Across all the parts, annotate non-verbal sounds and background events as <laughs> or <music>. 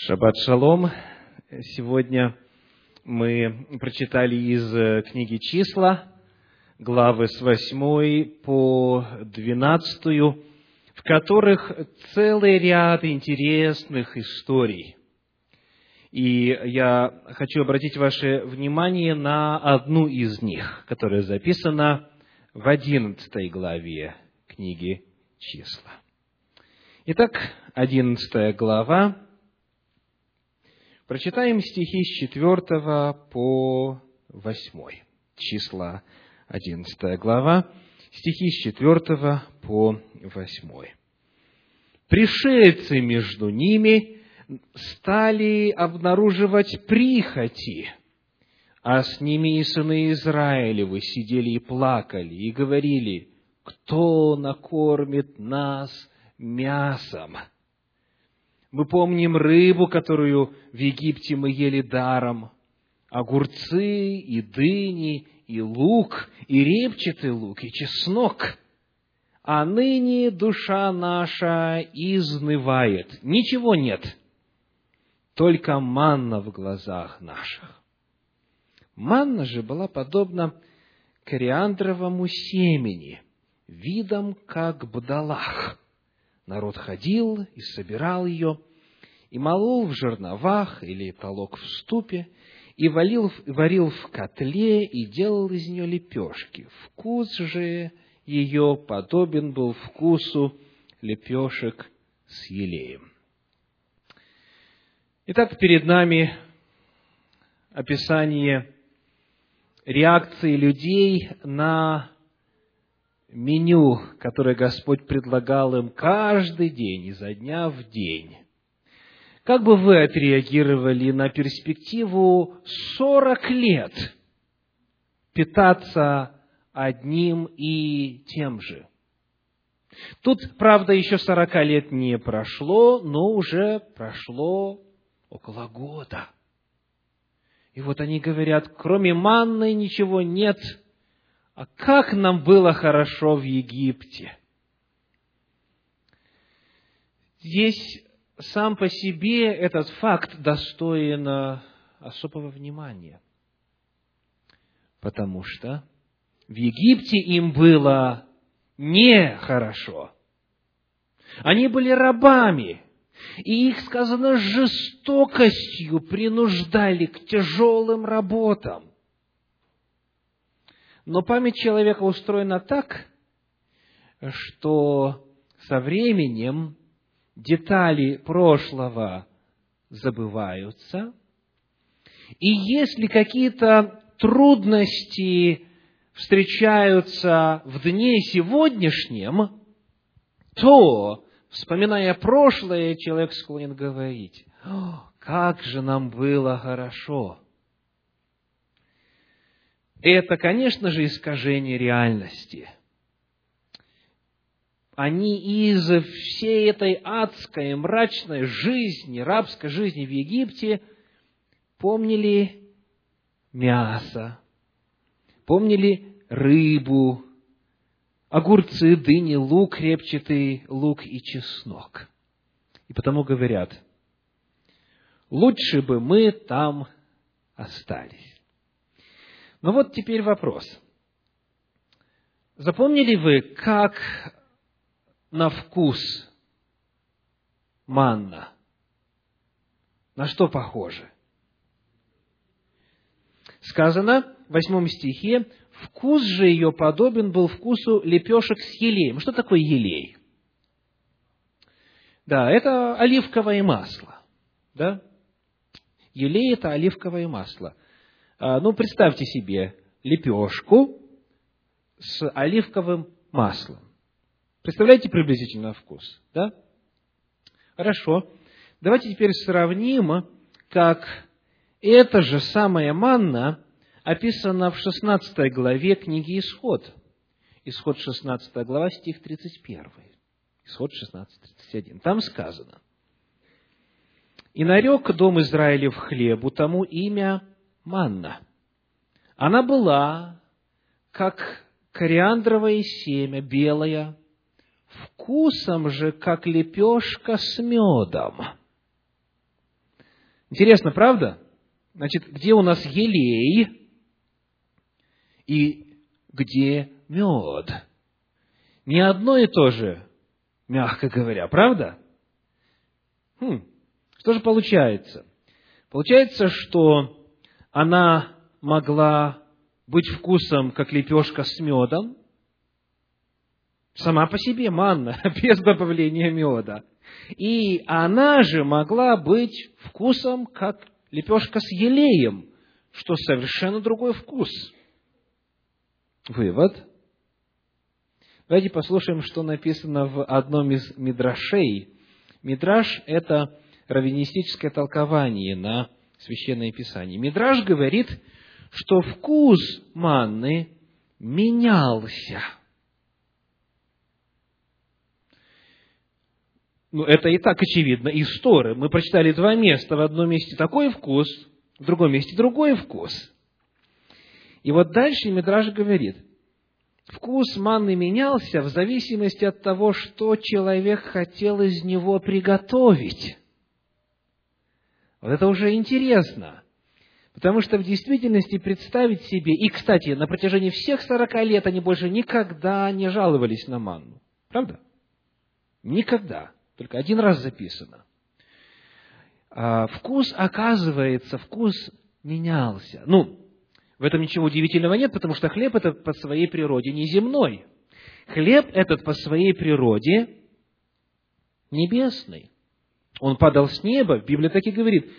Шаббат шалом. Сегодня мы прочитали из э, книги «Числа», главы с 8 по 12, в которых целый ряд интересных историй. И я хочу обратить ваше внимание на одну из них, которая записана в 11 главе книги «Числа». Итак, 11 глава, Прочитаем стихи с 4 по 8. Числа 11 глава, стихи с 4 по 8. Пришельцы между ними стали обнаруживать прихоти, а с ними и сыны Израилевы сидели и плакали, и говорили, кто накормит нас мясом? Мы помним рыбу, которую в Египте мы ели даром, огурцы и дыни, и лук, и репчатый лук, и чеснок. А ныне душа наша изнывает. Ничего нет, только манна в глазах наших. Манна же была подобна кориандровому семени, видом как бдалах. Народ ходил и собирал ее, и молол в жерновах или толок в ступе, и валил, варил в котле и делал из нее лепешки. Вкус же ее подобен был вкусу лепешек с елеем. Итак, перед нами описание реакции людей на меню, которое Господь предлагал им каждый день, изо дня в день. Как бы вы отреагировали на перспективу 40 лет питаться одним и тем же? Тут, правда, еще 40 лет не прошло, но уже прошло около года. И вот они говорят, кроме манны ничего нет – а как нам было хорошо в Египте. Здесь сам по себе этот факт достоин э, особого внимания. Потому что в Египте им было нехорошо. Они были рабами, и их, сказано, жестокостью принуждали к тяжелым работам. Но память человека устроена так, что со временем детали прошлого забываются, и если какие-то трудности встречаются в дне сегодняшнем, то, вспоминая прошлое, человек склонен говорить, как же нам было хорошо – это, конечно же, искажение реальности. Они из всей этой адской, мрачной жизни, рабской жизни в Египте помнили мясо, помнили рыбу, огурцы, дыни, лук репчатый, лук и чеснок. И потому говорят, лучше бы мы там остались. Но вот теперь вопрос. Запомнили вы, как на вкус манна? На что похоже? Сказано в восьмом стихе, вкус же ее подобен был вкусу лепешек с елеем. Что такое елей? Да, это оливковое масло. Да? Елей – это оливковое масло – а, ну, представьте себе лепешку с оливковым маслом. Представляете приблизительно вкус, да? Хорошо. Давайте теперь сравним, как эта же самая манна описана в 16 главе книги Исход. Исход 16 глава, стих 31. Исход 16, 31. Там сказано. «И нарек дом Израилев хлебу тому имя манна. Она была, как кориандровое семя, белая, вкусом же, как лепешка с медом. Интересно, правда? Значит, где у нас елей и где мед? Не одно и то же, мягко говоря, правда? Хм, что же получается? Получается, что она могла быть вкусом, как лепешка с медом, сама по себе манна, <laughs> без добавления меда. И она же могла быть вкусом, как лепешка с елеем, что совершенно другой вкус. Вывод. Давайте послушаем, что написано в одном из мидрашей. Мидраш – это раввинистическое толкование на Священное Писание. Мидраш говорит, что вкус манны менялся – Ну, это и так очевидно из Торы. Мы прочитали два места. В одном месте такой вкус, в другом месте другой вкус. И вот дальше Мидраж говорит, вкус манны менялся в зависимости от того, что человек хотел из него приготовить. Вот это уже интересно. Потому что в действительности представить себе, и, кстати, на протяжении всех сорока лет они больше никогда не жаловались на манну. Правда? Никогда. Только один раз записано. А, вкус, оказывается, вкус менялся. Ну, в этом ничего удивительного нет, потому что хлеб этот по своей природе не земной. Хлеб этот по своей природе небесный. Он падал с неба, Библия так и говорит,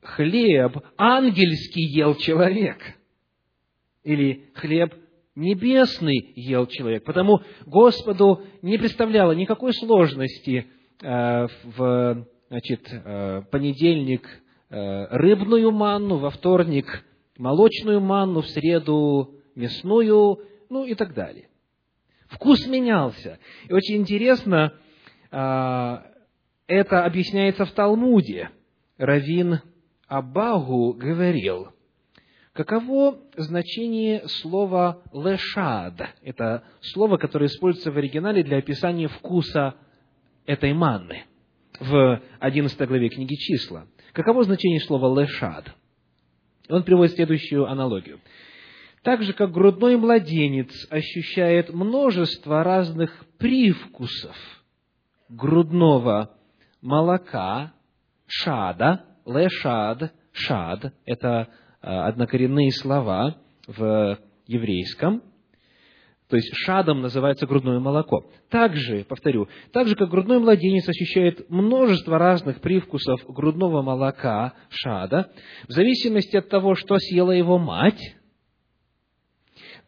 хлеб ангельский ел человек. Или хлеб небесный ел человек. Потому Господу не представляло никакой сложности – в значит, э, понедельник э, рыбную манну, во вторник молочную манну, в среду мясную, ну и так далее. Вкус менялся. И очень интересно, это объясняется в Талмуде. Равин Абагу говорил, каково значение слова «лешад». Это слово, которое используется в оригинале для описания вкуса этой манны в 11 главе книги «Числа». Каково значение слова «лешад»? Он приводит следующую аналогию. Так же, как грудной младенец ощущает множество разных привкусов грудного молока, шада, лешад, шад, это а, однокоренные слова в еврейском, то есть шадом называется грудное молоко. Также, повторю, так же, как грудной младенец ощущает множество разных привкусов грудного молока, шада, в зависимости от того, что съела его мать,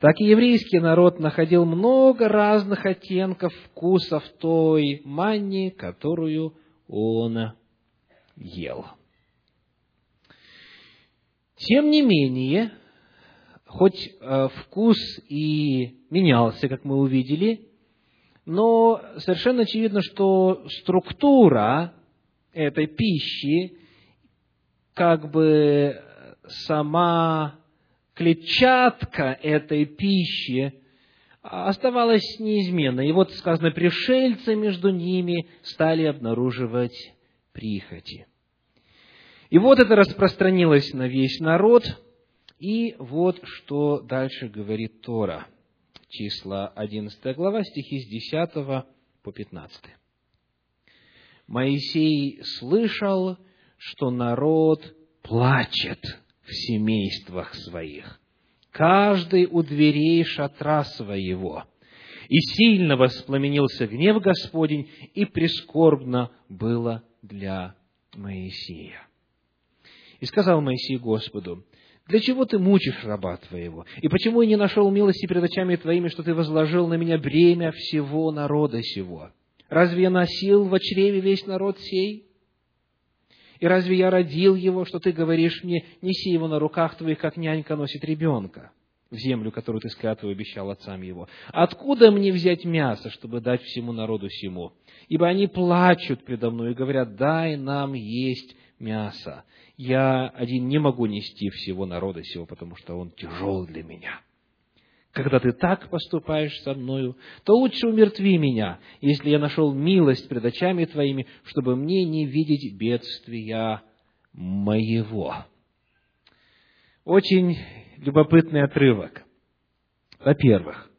так и еврейский народ находил много разных оттенков вкусов той манни, которую он ел. Тем не менее, хоть э, вкус и менялся, как мы увидели, но совершенно очевидно, что структура этой пищи, как бы сама клетчатка этой пищи оставалась неизменной. И вот сказано, пришельцы между ними стали обнаруживать прихоти. И вот это распространилось на весь народ – и вот что дальше говорит Тора. Числа 11 глава, стихи с 10 по 15. Моисей слышал, что народ плачет в семействах своих, каждый у дверей шатра своего. И сильно воспламенился гнев Господень, и прискорбно было для Моисея. И сказал Моисей Господу, для чего ты мучишь раба твоего? И почему я не нашел милости перед очами твоими, что ты возложил на меня бремя всего народа сего? Разве я носил в чреве весь народ сей? И разве я родил его, что ты говоришь мне, неси его на руках твоих, как нянька носит ребенка в землю, которую ты с клятвой обещал отцам его? Откуда мне взять мясо, чтобы дать всему народу сему? Ибо они плачут предо мной и говорят, дай нам есть мясо я один не могу нести всего народа сего, потому что он тяжел для меня. Когда ты так поступаешь со мною, то лучше умертви меня, если я нашел милость пред очами твоими, чтобы мне не видеть бедствия моего. Очень любопытный отрывок. Во-первых,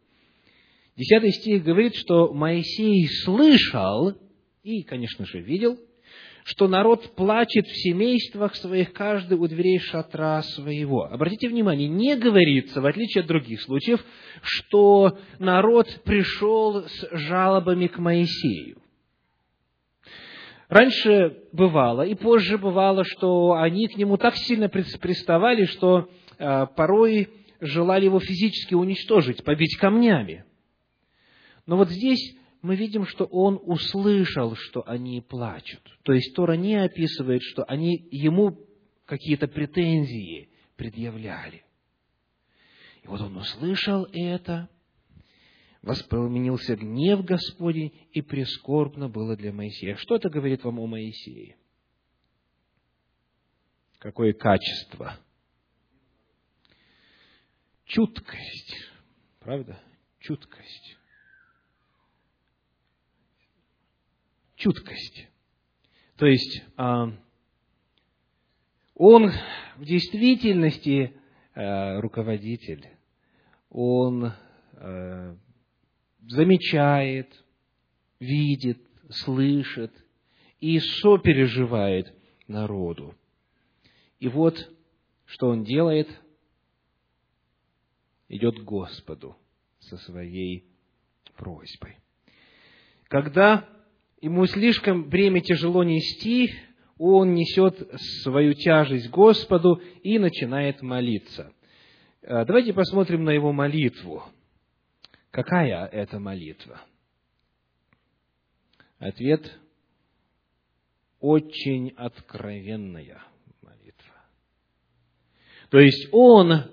десятый стих говорит, что Моисей слышал и, конечно же, видел, что народ плачет в семействах своих, каждый у дверей шатра своего. Обратите внимание, не говорится, в отличие от других случаев, что народ пришел с жалобами к Моисею. Раньше бывало, и позже бывало, что они к нему так сильно приставали, что э, порой желали его физически уничтожить, побить камнями. Но вот здесь мы видим, что он услышал, что они плачут. То есть Тора не описывает, что они ему какие-то претензии предъявляли. И вот он услышал это, воспламенился гнев Господень, и прискорбно было для Моисея. Что это говорит вам о Моисее? Какое качество? Чуткость. Правда? Чуткость. Чуткость. То есть, а, он в действительности э, руководитель, он э, замечает, видит, слышит и сопереживает народу. И вот, что он делает, идет к Господу со своей просьбой. Когда ему слишком бремя тяжело нести, он несет свою тяжесть Господу и начинает молиться. Э, давайте посмотрим на его молитву. Какая это молитва? Ответ – очень откровенная молитва. То есть он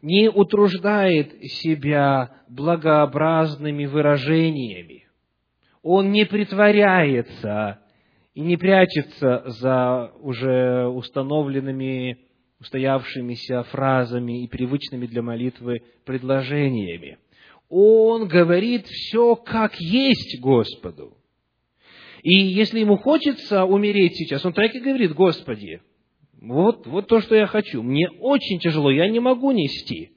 не утруждает себя благообразными выражениями. Он не притворяется и не прячется за уже установленными, устоявшимися фразами и привычными для молитвы предложениями он говорит все как есть Господу. И если ему хочется умереть сейчас, он так и говорит, Господи, вот, вот то, что я хочу. Мне очень тяжело, я не могу нести.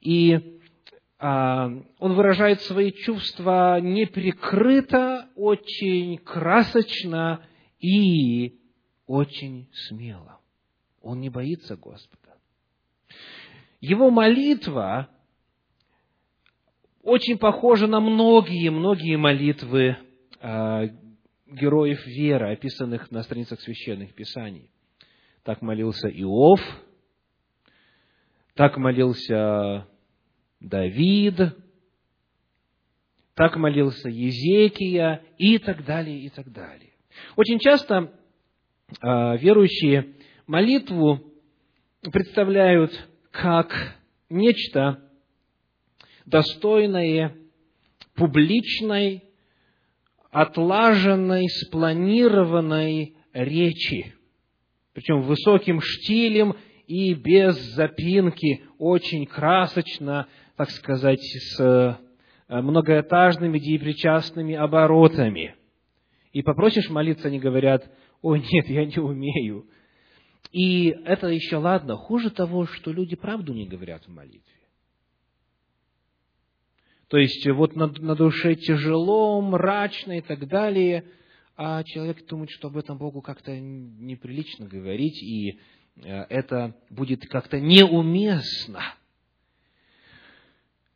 И он выражает свои чувства неприкрыто, очень красочно и очень смело. Он не боится Господа. Его молитва очень похоже на многие-многие молитвы э, героев веры, описанных на страницах священных писаний. Так молился Иов, так молился Давид, так молился Езекия и так далее, и так далее. Очень часто э, верующие молитву представляют как нечто, достойное публичной, отлаженной, спланированной речи. Причем высоким штилем и без запинки, очень красочно, так сказать, с э, многоэтажными деепричастными оборотами. И попросишь молиться, они говорят, "Ой, нет, я не умею. И это еще ладно. Хуже того, что люди правду не говорят в молитве. То есть вот на, на душе тяжело, мрачно и так далее, а человек думает, что об этом Богу как-то неприлично говорить, и э, это будет как-то неуместно.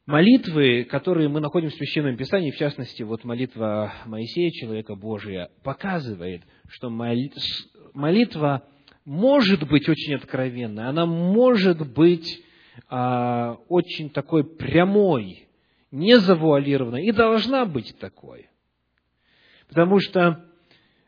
Молитвы, которые мы находим в Священном Писании, в частности, вот молитва Моисея, человека Божия, показывает, что молитва может быть очень откровенной, она может быть а, очень такой прямой, не завуалирована и должна быть такой. Потому что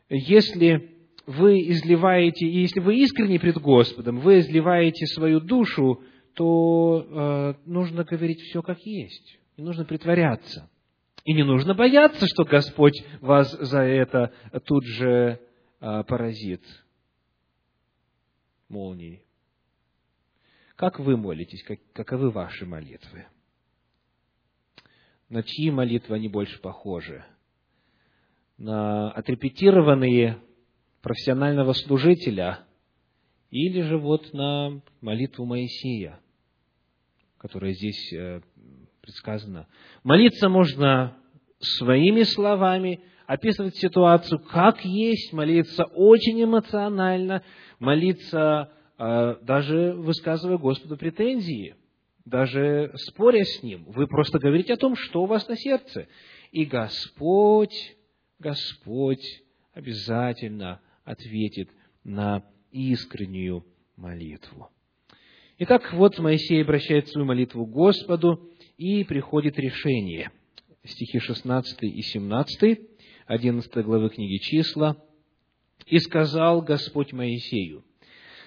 если вы изливаете, и если вы искренне пред Господом, вы изливаете свою душу, то э, нужно говорить все как есть. Не нужно притворяться. И не нужно бояться, что Господь вас за это тут же э, поразит молнией. Как вы молитесь? Как, каковы ваши молитвы? на чьи молитвы они больше похожи? На отрепетированные профессионального служителя, или же вот на молитву Моисея, которая здесь э, предсказана. Молиться можно своими словами, описывать ситуацию как есть, молиться очень эмоционально, молиться э, даже высказывая Господу претензии, даже споря с Ним. Вы просто говорите о том, что у вас на сердце. И Господь, Господь обязательно ответит на искреннюю молитву. Итак, вот Моисей обращает свою молитву к Господу, и приходит решение. Стихи 16 и 17, 11 главы книги «Числа». «И сказал Господь Моисею,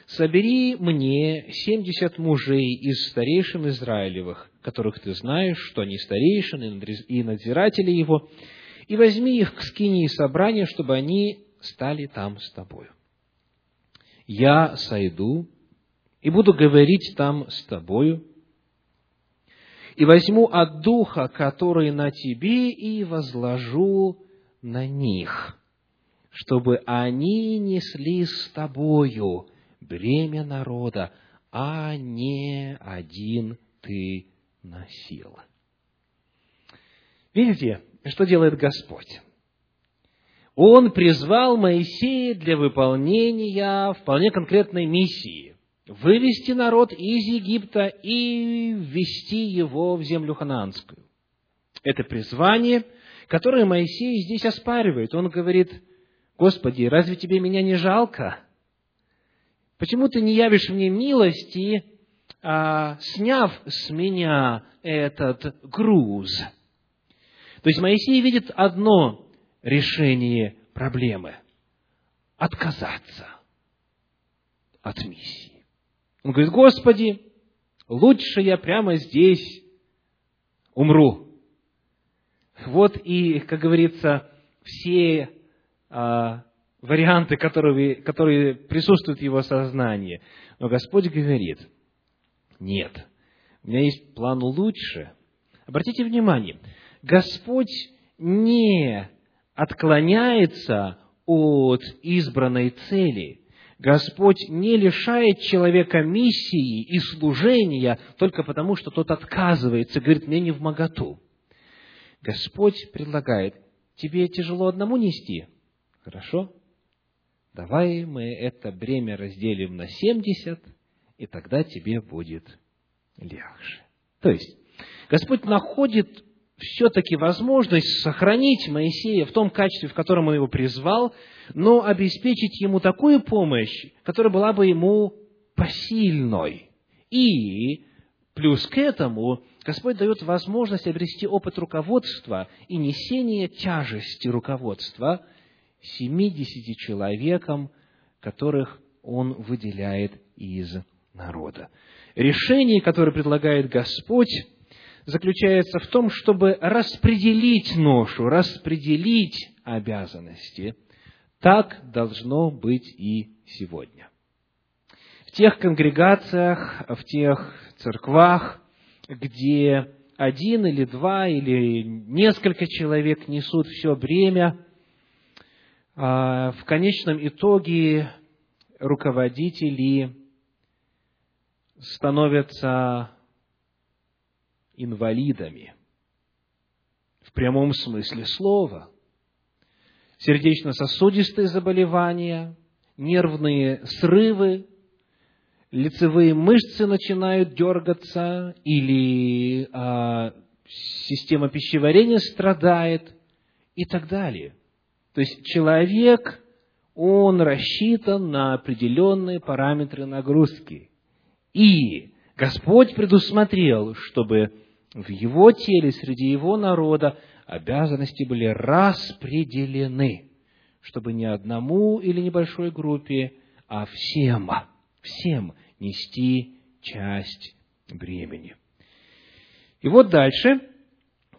собери мне семьдесят мужей из старейшин Израилевых, которых ты знаешь, что они старейшины и надзиратели его, и возьми их к скинии собрания, чтобы они стали там с тобою. Я сойду и буду говорить там с тобою, и возьму от Духа, который на тебе, и возложу на них, чтобы они несли с тобою бремя народа, а не один ты носил. Видите, что делает Господь? Он призвал Моисея для выполнения вполне конкретной миссии – вывести народ из Египта и ввести его в землю ханаанскую. Это призвание, которое Моисей здесь оспаривает. Он говорит, «Господи, разве тебе меня не жалко? Почему ты не явишь мне милости, а, сняв с меня этот груз?» То есть Моисей видит одно решение проблемы – отказаться от миссии. Он говорит, Господи, лучше я прямо здесь умру. Вот и, как говорится, все а, варианты, которые, которые присутствуют в его сознании. Но Господь говорит, нет, у меня есть план лучше. Обратите внимание, Господь не отклоняется от избранной цели. Господь не лишает человека миссии и служения только потому, что тот отказывается, говорит, мне не в моготу. Господь предлагает, тебе тяжело одному нести? Хорошо. Давай мы это бремя разделим на семьдесят, и тогда тебе будет легче. То есть, Господь находит все-таки возможность сохранить Моисея в том качестве, в котором он его призвал, но обеспечить ему такую помощь, которая была бы ему посильной. И плюс к этому Господь дает возможность обрести опыт руководства и несения тяжести руководства 70 человекам, которых Он выделяет из народа. Решение, которое предлагает Господь, заключается в том, чтобы распределить ношу, распределить обязанности. Так должно быть и сегодня. В тех конгрегациях, в тех церквах, где один или два или несколько человек несут все бремя, а, в конечном итоге руководители становятся инвалидами. В прямом смысле слова. Сердечно-сосудистые заболевания, нервные срывы, лицевые мышцы начинают дергаться, или а, система пищеварения страдает, и так далее. То есть человек, он рассчитан на определенные параметры нагрузки. И Господь предусмотрел, чтобы в его теле, среди его народа обязанности были распределены, чтобы не одному или небольшой группе, а всем, всем нести часть бремени. И вот дальше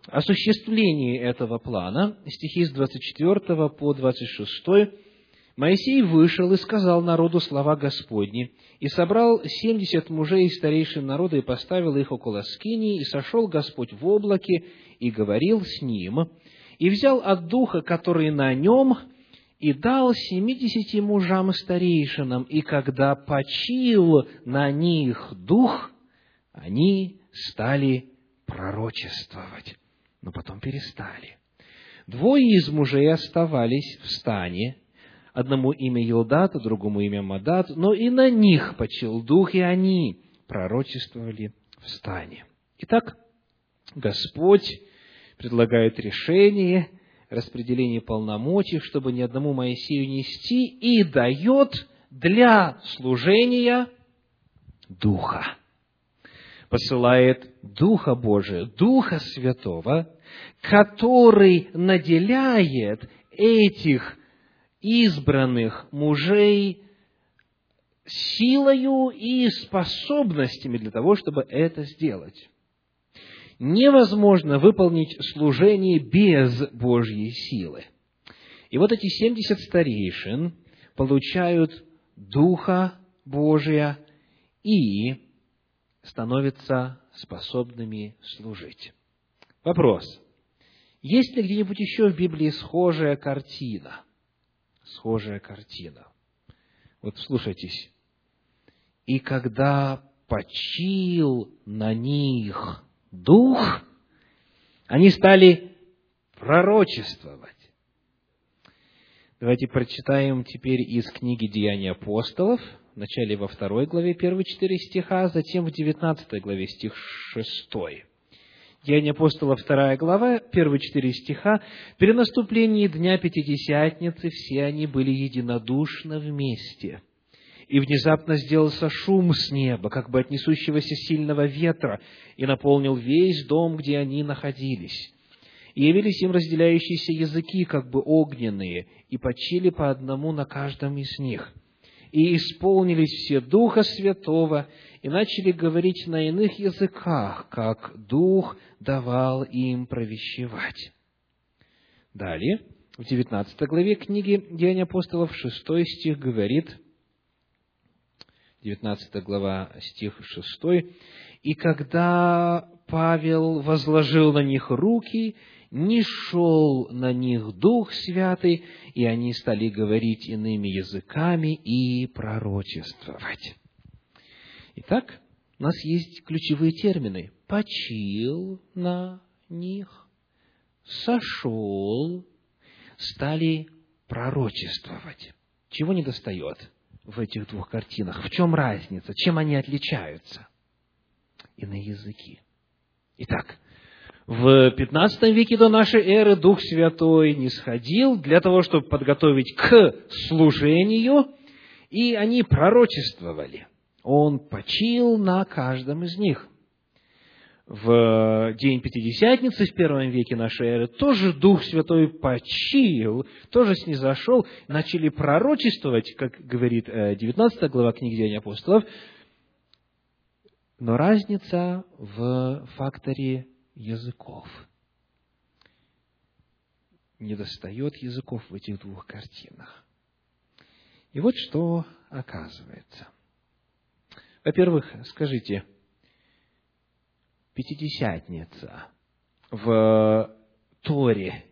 осуществление этого плана, стихи с 24 по 26 Моисей вышел и сказал народу слова Господни, и собрал семьдесят мужей из старейшин народа, и поставил их около скинии, и сошел Господь в облаке, и говорил с ним, и взял от духа, который на нем, и дал семидесяти мужам старейшинам, и когда почил на них дух, они стали пророчествовать, но потом перестали. Двое из мужей оставались в стане, одному имя Елдат, другому имя Мадат, но и на них почил дух, и они пророчествовали в стане. Итак, Господь предлагает решение, распределение полномочий, чтобы ни одному Моисею нести, и дает для служения Духа. Посылает Духа Божия, Духа Святого, который наделяет этих избранных мужей силою и способностями для того, чтобы это сделать. Невозможно выполнить служение без Божьей силы. И вот эти семьдесят старейшин получают Духа Божия и становятся способными служить. Вопрос. Есть ли где-нибудь еще в Библии схожая картина? Схожая картина. Вот слушайтесь. И когда почил на них дух, они стали пророчествовать. Давайте прочитаем теперь из книги «Деяния апостолов», вначале во второй главе первые четыре стиха, затем в девятнадцатой главе стих шестой. Деяния апостола, вторая глава, первые четыре стиха. «При наступлении Дня Пятидесятницы все они были единодушно вместе. И внезапно сделался шум с неба, как бы от несущегося сильного ветра, и наполнил весь дом, где они находились. И явились им разделяющиеся языки, как бы огненные, и почили по одному на каждом из них. И исполнились все Духа Святого, и начали говорить на иных языках, как Дух давал им провещевать. Далее, в 19 главе книги Деяния апостолов, 6 стих говорит, 19 глава, стих 6, «И когда Павел возложил на них руки, не шел на них Дух Святый, и они стали говорить иными языками и пророчествовать». Итак, у нас есть ключевые термины. Почил на них, сошел, стали пророчествовать. Чего не достает в этих двух картинах? В чем разница? Чем они отличаются? Иные языки. Итак, в 15 веке до нашей эры Дух Святой не сходил для того, чтобы подготовить к служению, и они пророчествовали – он почил на каждом из них. В день Пятидесятницы в первом веке нашей эры тоже Дух Святой почил, тоже снизошел, начали пророчествовать, как говорит 19 э, глава книги Деяний апостолов, но разница в факторе языков. Не достает языков в этих двух картинах. И вот что оказывается. Во-первых, скажите, Пятидесятница в Торе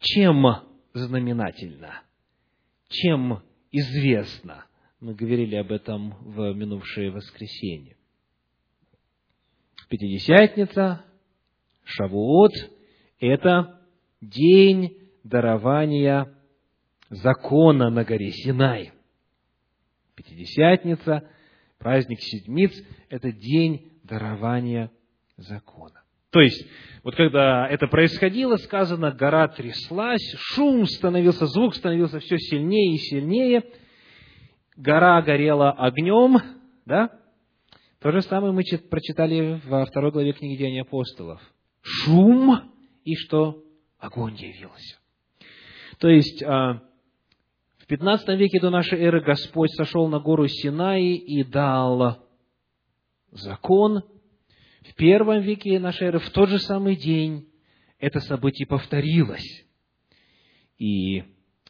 чем знаменательна? Чем известна? Мы говорили об этом в минувшее воскресенье. Пятидесятница, Шавуот – это день дарования закона на горе Синай. Пятидесятница – Праздник Седмиц – это день дарования закона. То есть, вот когда это происходило, сказано, гора тряслась, шум становился, звук становился все сильнее и сильнее, гора горела огнем, да? То же самое мы прочитали во второй главе книги Деяний апостолов. Шум и что? Огонь явился. То есть, а, 15 веке до нашей эры Господь сошел на гору Синаи и дал закон. В первом веке нашей эры, в тот же самый день, это событие повторилось. И,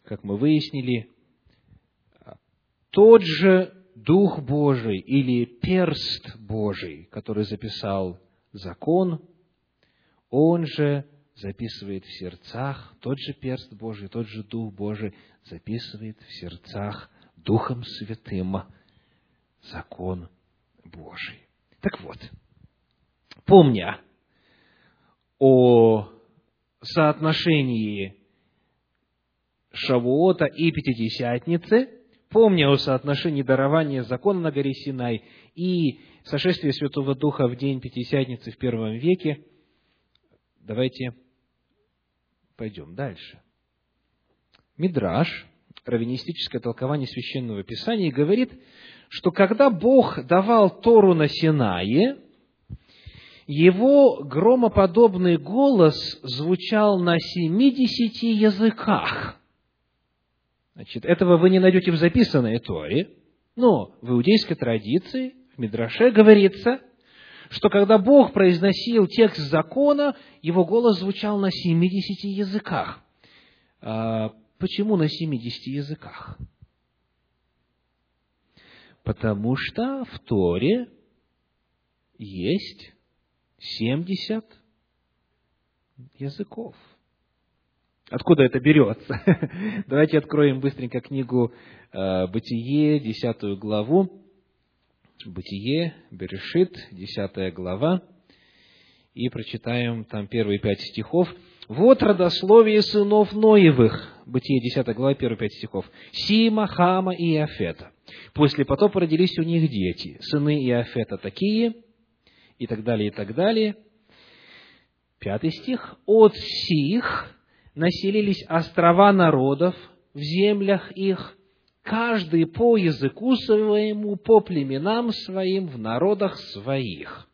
как мы выяснили, тот же Дух Божий или перст Божий, который записал закон, он же записывает в сердцах, тот же перст Божий, тот же Дух Божий записывает в сердцах Духом Святым закон Божий. Так вот, помня о соотношении Шавуота и Пятидесятницы, помня о соотношении дарования закона на горе Синай и сошествия Святого Духа в день Пятидесятницы в первом веке, давайте пойдем дальше. Мидраш, раввинистическое толкование Священного Писания, говорит, что когда Бог давал Тору на Синае, его громоподобный голос звучал на семидесяти языках. Значит, этого вы не найдете в записанной Торе, но в иудейской традиции, в Мидраше говорится, что когда Бог произносил текст закона, его голос звучал на семидесяти языках. А почему на семидесяти языках? Потому что в Торе есть семьдесят языков. Откуда это берется? <laughs> Давайте откроем быстренько книгу э, Бытие, десятую главу. Бытие, Берешит, десятая глава. И прочитаем там первые пять стихов. Вот родословие сынов Ноевых. Бытие, десятая глава, первые пять стихов. Сима, Хама и Иофета. После потопа родились у них дети. Сыны Иофета такие, и так далее, и так далее. Пятый стих. От сих населились острова народов в землях их, каждый по языку своему, по племенам своим, в народах своих.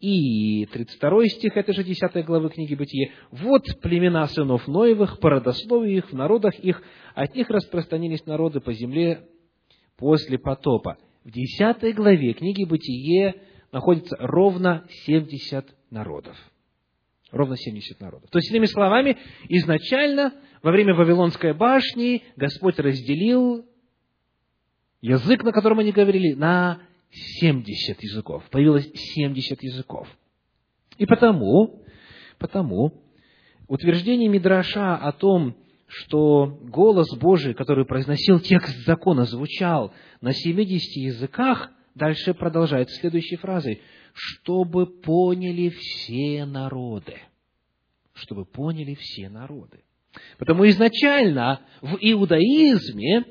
И 32 стих этой же 10 главы книги Бытие. «Вот племена сынов Ноевых, по родословию их, в народах их, от них распространились народы по земле после потопа». В 10 главе книги Бытие находится ровно 70 народов. Ровно 70 народов. То есть, иными словами, изначально, во время Вавилонской башни, Господь разделил язык, на котором они говорили, на 70 языков. Появилось 70 языков. И потому, потому утверждение Мидраша о том, что голос Божий, который произносил текст закона, звучал на 70 языках, дальше продолжается следующей фразой, чтобы поняли все народы. Чтобы поняли все народы. Потому изначально в иудаизме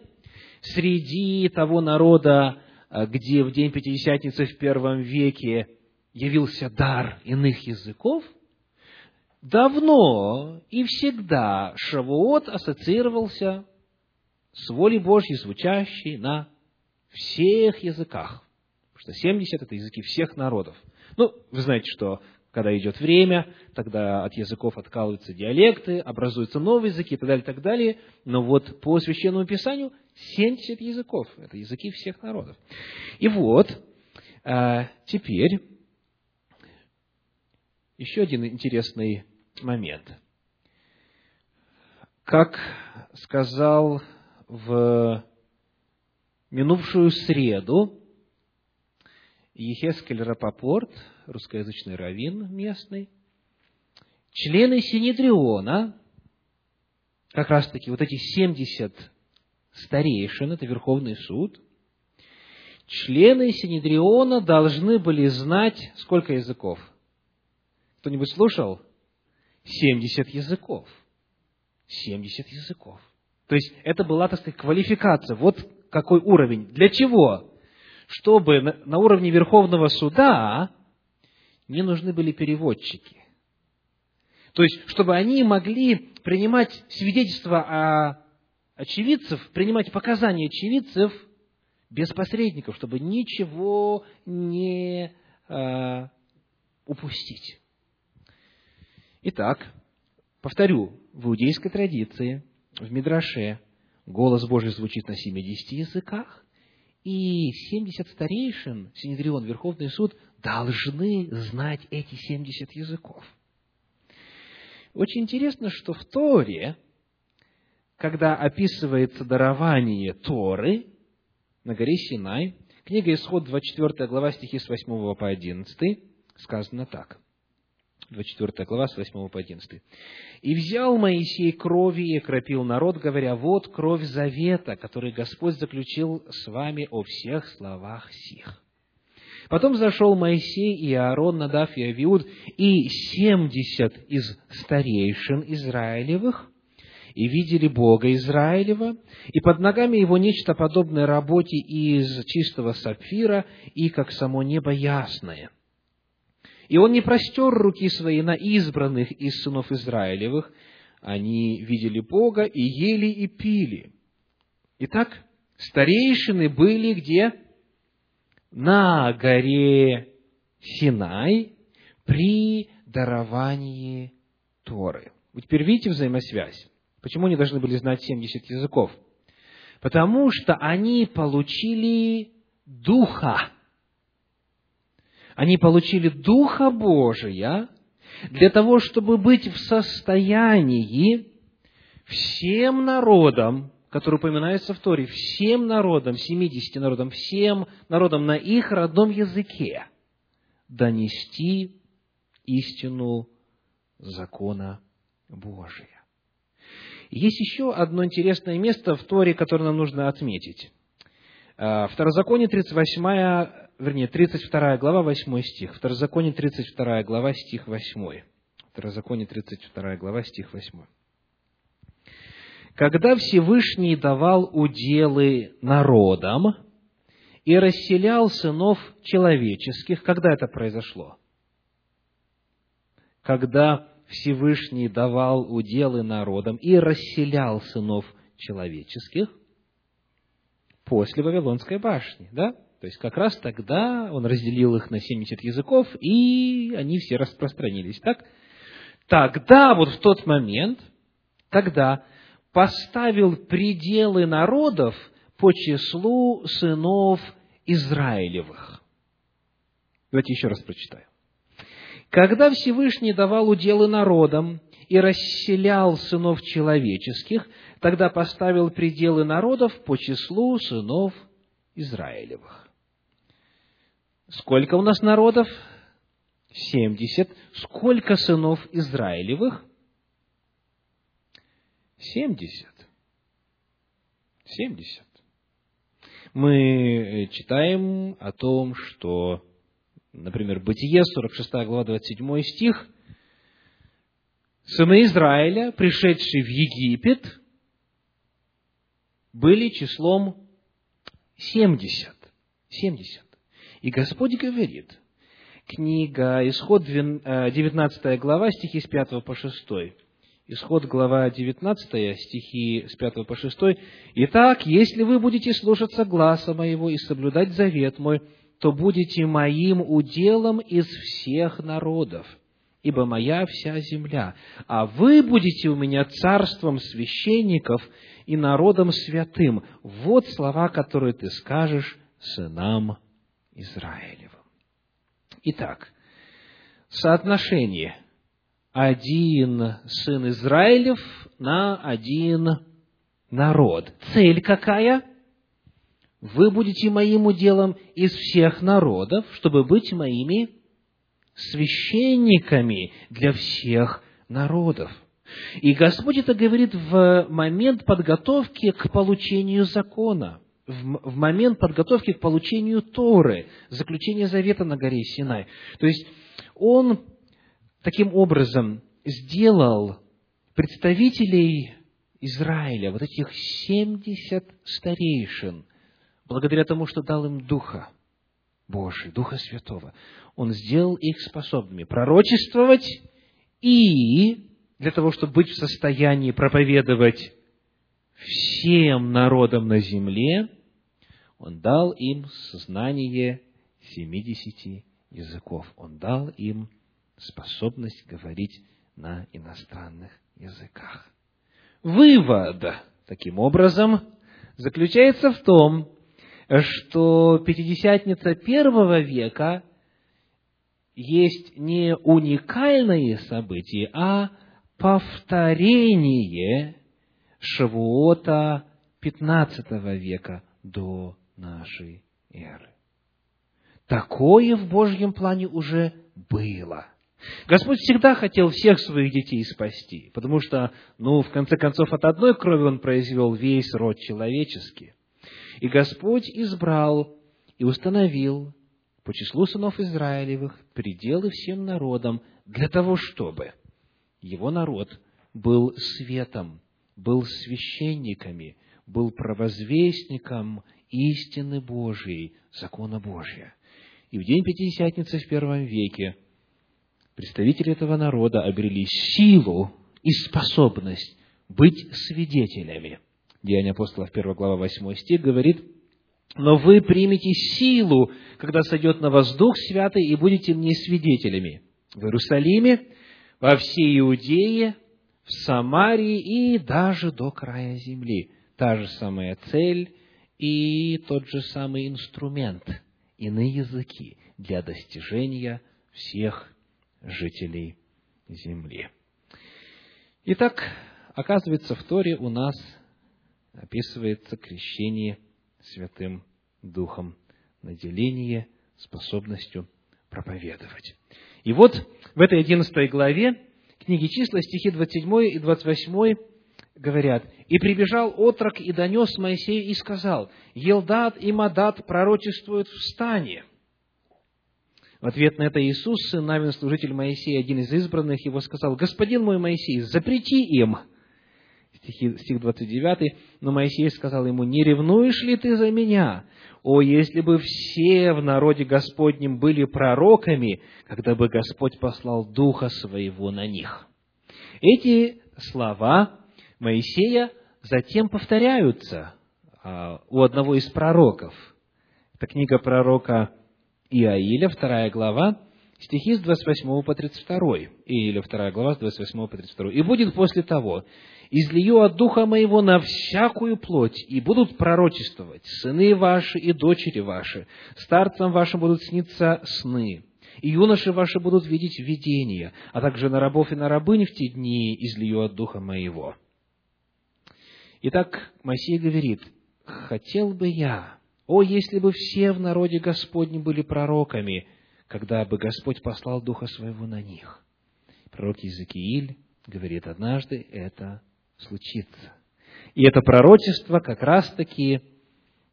среди того народа, э, где в день Пятидесятницы в первом веке явился дар иных языков, давно и всегда Шавуот ассоциировался с волей Божьей, звучащей на всех языках. Потому что 70 – это языки всех народов. Ну, вы знаете, что когда идет время, тогда от языков откалываются диалекты, образуются новые языки и так далее, и так далее. Но вот по Священному Писанию 70 языков. Это языки всех народов. И вот, а, теперь еще один интересный момент. Как сказал в минувшую среду Ехескель Рапопорт, русскоязычный раввин местный, члены Синедриона, как раз таки вот эти 70 старейшин, это Верховный суд, члены Синедриона должны были знать сколько языков? Кто-нибудь слушал? 70 языков. 70 языков. То есть, это была, так сказать, квалификация. Вот какой уровень. Для чего? чтобы на уровне Верховного Суда не нужны были переводчики. То есть, чтобы они могли принимать свидетельства о очевидцев, принимать показания очевидцев без посредников, чтобы ничего не э, упустить. Итак, повторю, в иудейской традиции, в Мидраше, голос Божий звучит на 70 языках, и 70 старейшин, Синедрион, Верховный суд, должны знать эти 70 языков. Очень интересно, что в Торе, когда описывается дарование Торы на горе Синай, книга Исход, 24 глава, стихи с 8 по 11, сказано так. 24 глава, с 8 по 11. «И взял Моисей крови и окропил народ, говоря, вот кровь завета, который Господь заключил с вами о всех словах сих». Потом зашел Моисей и Аарон, Надав и Авиуд, и семьдесят из старейшин Израилевых, и видели Бога Израилева, и под ногами его нечто подобное работе из чистого сапфира, и как само небо ясное. И он не простер руки свои на избранных из сынов Израилевых, они видели Бога и ели и пили. Итак, старейшины были где? На горе Синай при даровании Торы. Вы теперь видите взаимосвязь? Почему они должны были знать 70 языков? Потому что они получили Духа. Они получили Духа Божия для того, чтобы быть в состоянии всем народам, которые упоминаются в Торе, всем народам, 70 народам, всем народам на их родном языке донести истину закона Божия. Есть еще одно интересное место в Торе, которое нам нужно отметить. А, Второзаконие 38, вернее, 32 глава, 8 стих. Второзаконие 32 глава, стих 8. Второзаконие 32 глава, стих 8. Когда Всевышний давал уделы народам и расселял сынов человеческих, когда это произошло? Когда Всевышний давал уделы народам и расселял сынов человеческих после Вавилонской башни, да? То есть, как раз тогда он разделил их на 70 языков, и они все распространились, так? Тогда, вот в тот момент, тогда поставил пределы народов по числу сынов Израилевых. Давайте еще раз прочитаю. Когда Всевышний давал уделы народам и расселял сынов человеческих, тогда поставил пределы народов по числу сынов Израилевых. Сколько у нас народов? Семьдесят. Сколько сынов Израилевых? Семьдесят. Семьдесят. Мы читаем о том, что Например, Бытие, 46 глава, 27 стих. Сыны Израиля, пришедшие в Египет, были числом 70. 70. И Господь говорит, книга Исход 19 э, глава, стихи с 5 по 6. Исход глава 19, стихи с 5 по 6. «Итак, если вы будете слушаться гласа моего и соблюдать завет мой, то будете моим уделом из всех народов, ибо моя вся земля, а вы будете у меня царством священников и народом святым. Вот слова, которые ты скажешь сынам Израилевым. Итак, соотношение один сын Израилев на один народ. Цель какая? Вы будете моим уделом из всех народов, чтобы быть моими священниками для всех народов. И Господь это говорит в момент подготовки к получению закона, в момент подготовки к получению Торы, заключения завета на горе Синай. То есть Он таким образом сделал представителей Израиля, вот этих семьдесят старейшин – благодаря тому, что дал им Духа Божий, Духа Святого, Он сделал их способными пророчествовать и для того, чтобы быть в состоянии проповедовать всем народам на земле, Он дал им знание семидесяти языков. Он дал им способность говорить на иностранных языках. Вывод, таким образом, заключается в том, что Пятидесятница первого века есть не уникальное событие, а повторение Шавуота XV века до нашей эры. Такое в Божьем плане уже было. Господь всегда хотел всех своих детей спасти, потому что, ну, в конце концов, от одной крови Он произвел весь род человеческий. И Господь избрал и установил по числу сынов Израилевых пределы всем народам для того, чтобы его народ был светом, был священниками, был провозвестником истины Божией, закона Божия. И в день Пятидесятницы в первом веке представители этого народа обрели силу и способность быть свидетелями. Деяния апостолов, 1 глава, 8 стих говорит, «Но вы примете силу, когда сойдет на вас Дух Святый, и будете мне свидетелями в Иерусалиме, во всей Иудее, в Самарии и даже до края земли». Та же самая цель и тот же самый инструмент, иные языки для достижения всех жителей земли. Итак, оказывается, в Торе у нас описывается крещение Святым Духом, наделение способностью проповедовать. И вот в этой одиннадцатой главе книги числа, стихи 27 и 28 говорят, «И прибежал отрок и донес Моисею и сказал, Елдад и Мадат пророчествуют в стане». В ответ на это Иисус, сын Навин, служитель Моисея, один из избранных, его сказал, «Господин мой Моисей, запрети им». Стихи, стих 29. Но Моисей сказал ему, «Не ревнуешь ли ты за меня? О, если бы все в народе Господнем были пророками, когда бы Господь послал Духа Своего на них». Эти слова Моисея затем повторяются а, у одного из пророков. Это книга пророка Иаиля, вторая глава, стихи с 28 по 32. Иаиля, вторая глава, с 28 по 32. «И будет после того, излию от Духа Моего на всякую плоть, и будут пророчествовать сыны ваши и дочери ваши, старцам вашим будут сниться сны, и юноши ваши будут видеть видения, а также на рабов и на рабынь в те дни излию от Духа Моего». Итак, Моисей говорит, хотел бы я, о, если бы все в народе Господнем были пророками, когда бы Господь послал Духа Своего на них. Пророк Иезекииль говорит, однажды это случится. И это пророчество как раз-таки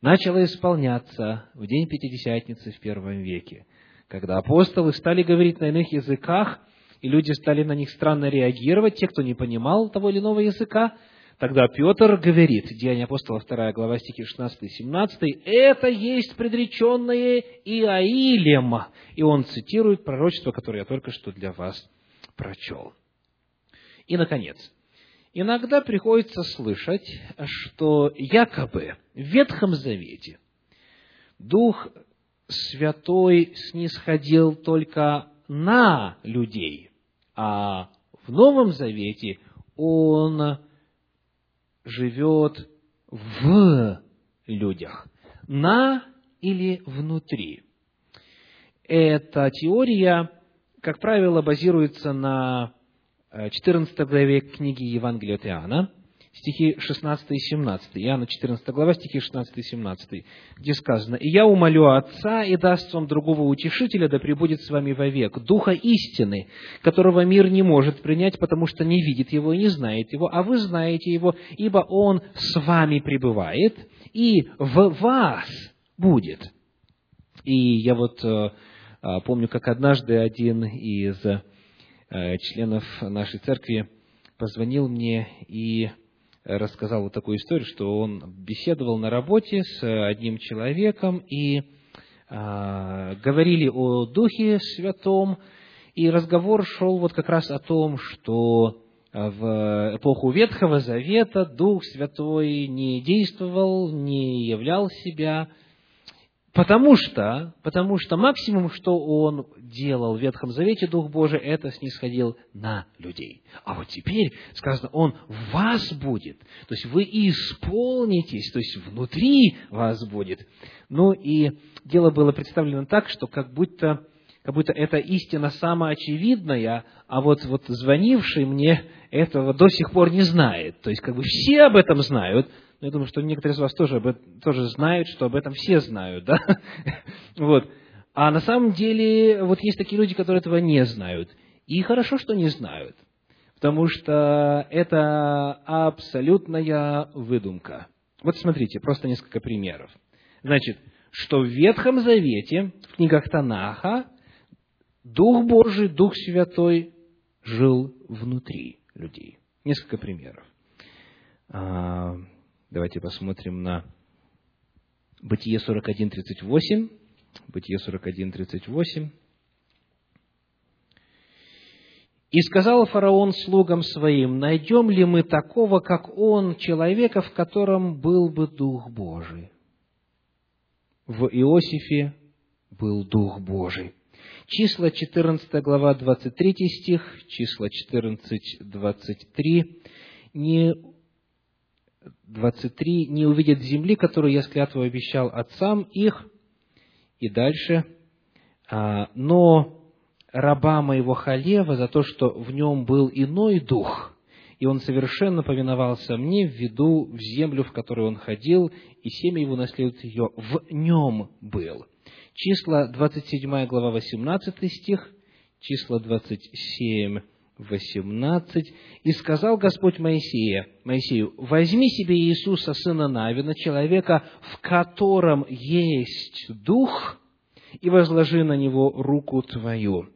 начало исполняться в день Пятидесятницы в первом веке, когда апостолы стали говорить на иных языках, и люди стали на них странно реагировать, те, кто не понимал того или иного языка, Тогда Петр говорит, Деяния апостолов, 2 глава, стихи 16 и 17, «Это есть предреченное Иаилем». И он цитирует пророчество, которое я только что для вас прочел. И, наконец, иногда приходится слышать, что якобы в Ветхом Завете Дух Святой снисходил только на людей, а в Новом Завете Он живет в людях, на или внутри. Эта теория, как правило, базируется на 14 э, главе книги Евангелия от Иоанна, стихи 16 и 17. Иоанна 14 глава, стихи 16 и 17, где сказано, «И я умолю Отца, и даст вам другого утешителя, да пребудет с вами вовек, Духа истины, которого мир не может принять, потому что не видит его и не знает его, а вы знаете его, ибо он с вами пребывает, и в вас будет». И я вот э, э, помню, как однажды один из членов нашей церкви позвонил мне и рассказал вот такую историю, что он беседовал на работе с одним человеком и а, говорили о Духе Святом, и разговор шел вот как раз о том, что в эпоху Ветхого Завета Дух Святой не действовал, не являл себя Потому что, потому что максимум, что он делал в Ветхом Завете, Дух Божий, это снисходил на людей. А вот теперь сказано, он в вас будет. То есть вы исполнитесь, то есть внутри вас будет. Ну и дело было представлено так, что как будто, как будто эта истина самоочевидная, а вот, вот звонивший мне этого до сих пор не знает. То есть как бы все об этом знают, я думаю, что некоторые из вас тоже, об этом, тоже знают, что об этом все знают, да? <laughs> Вот. А на самом деле, вот есть такие люди, которые этого не знают. И хорошо, что не знают, потому что это абсолютная выдумка. Вот смотрите, просто несколько примеров. Значит, что в Ветхом Завете, в книгах Танаха, Дух Божий, Дух Святой жил внутри людей. Несколько примеров. Давайте посмотрим на Бытие 41.38. Бытие 41.38. И сказал фараон слугам своим, найдем ли мы такого, как он, человека, в котором был бы Дух Божий? В Иосифе был Дух Божий. Числа 14 глава 23 стих, числа 14, 23. Не 23. «Не увидят земли, которую я с клятвой обещал отцам их». И дальше. «А, «Но раба моего Халева за то, что в нем был иной дух, и он совершенно повиновался мне, введу в землю, в которую он ходил, и семя его наследует ее, в нем был». Числа 27 глава 18 стих, числа 27 18. «И сказал Господь Моисея, Моисею, возьми себе Иисуса, сына Навина, человека, в котором есть Дух, и возложи на него руку твою».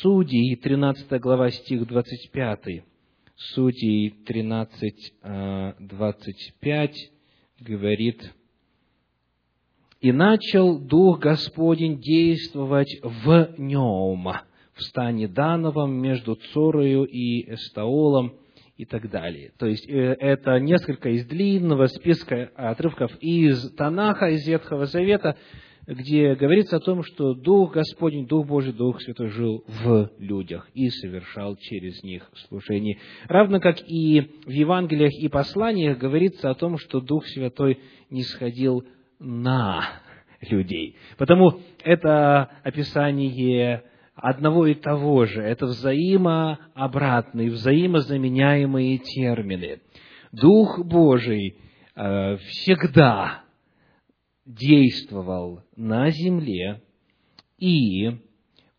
Судей, 13 глава, стих 25. Судей 13, 25 говорит, «И начал Дух Господень действовать в нем, в стане Дановом между Цорою и Эстаолом» и так далее. То есть, э, это несколько из длинного списка отрывков из Танаха, из Ветхого Завета, где говорится о том, что Дух Господень, Дух Божий, Дух Святой жил в людях и совершал через них служение. Равно как и в Евангелиях и посланиях говорится о том, что Дух Святой не сходил на <laughs> людей. Потому это описание одного и того же, это взаимообратные, взаимозаменяемые термины. Дух Божий э, всегда действовал на земле, и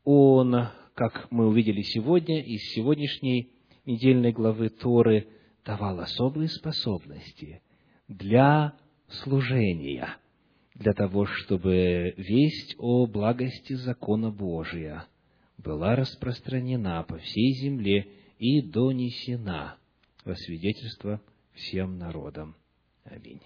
он, как мы увидели сегодня, из сегодняшней недельной главы Торы, давал особые способности для служения, для того, чтобы весть о благости закона Божия была распространена по всей земле и донесена во свидетельство всем народам. Аминь.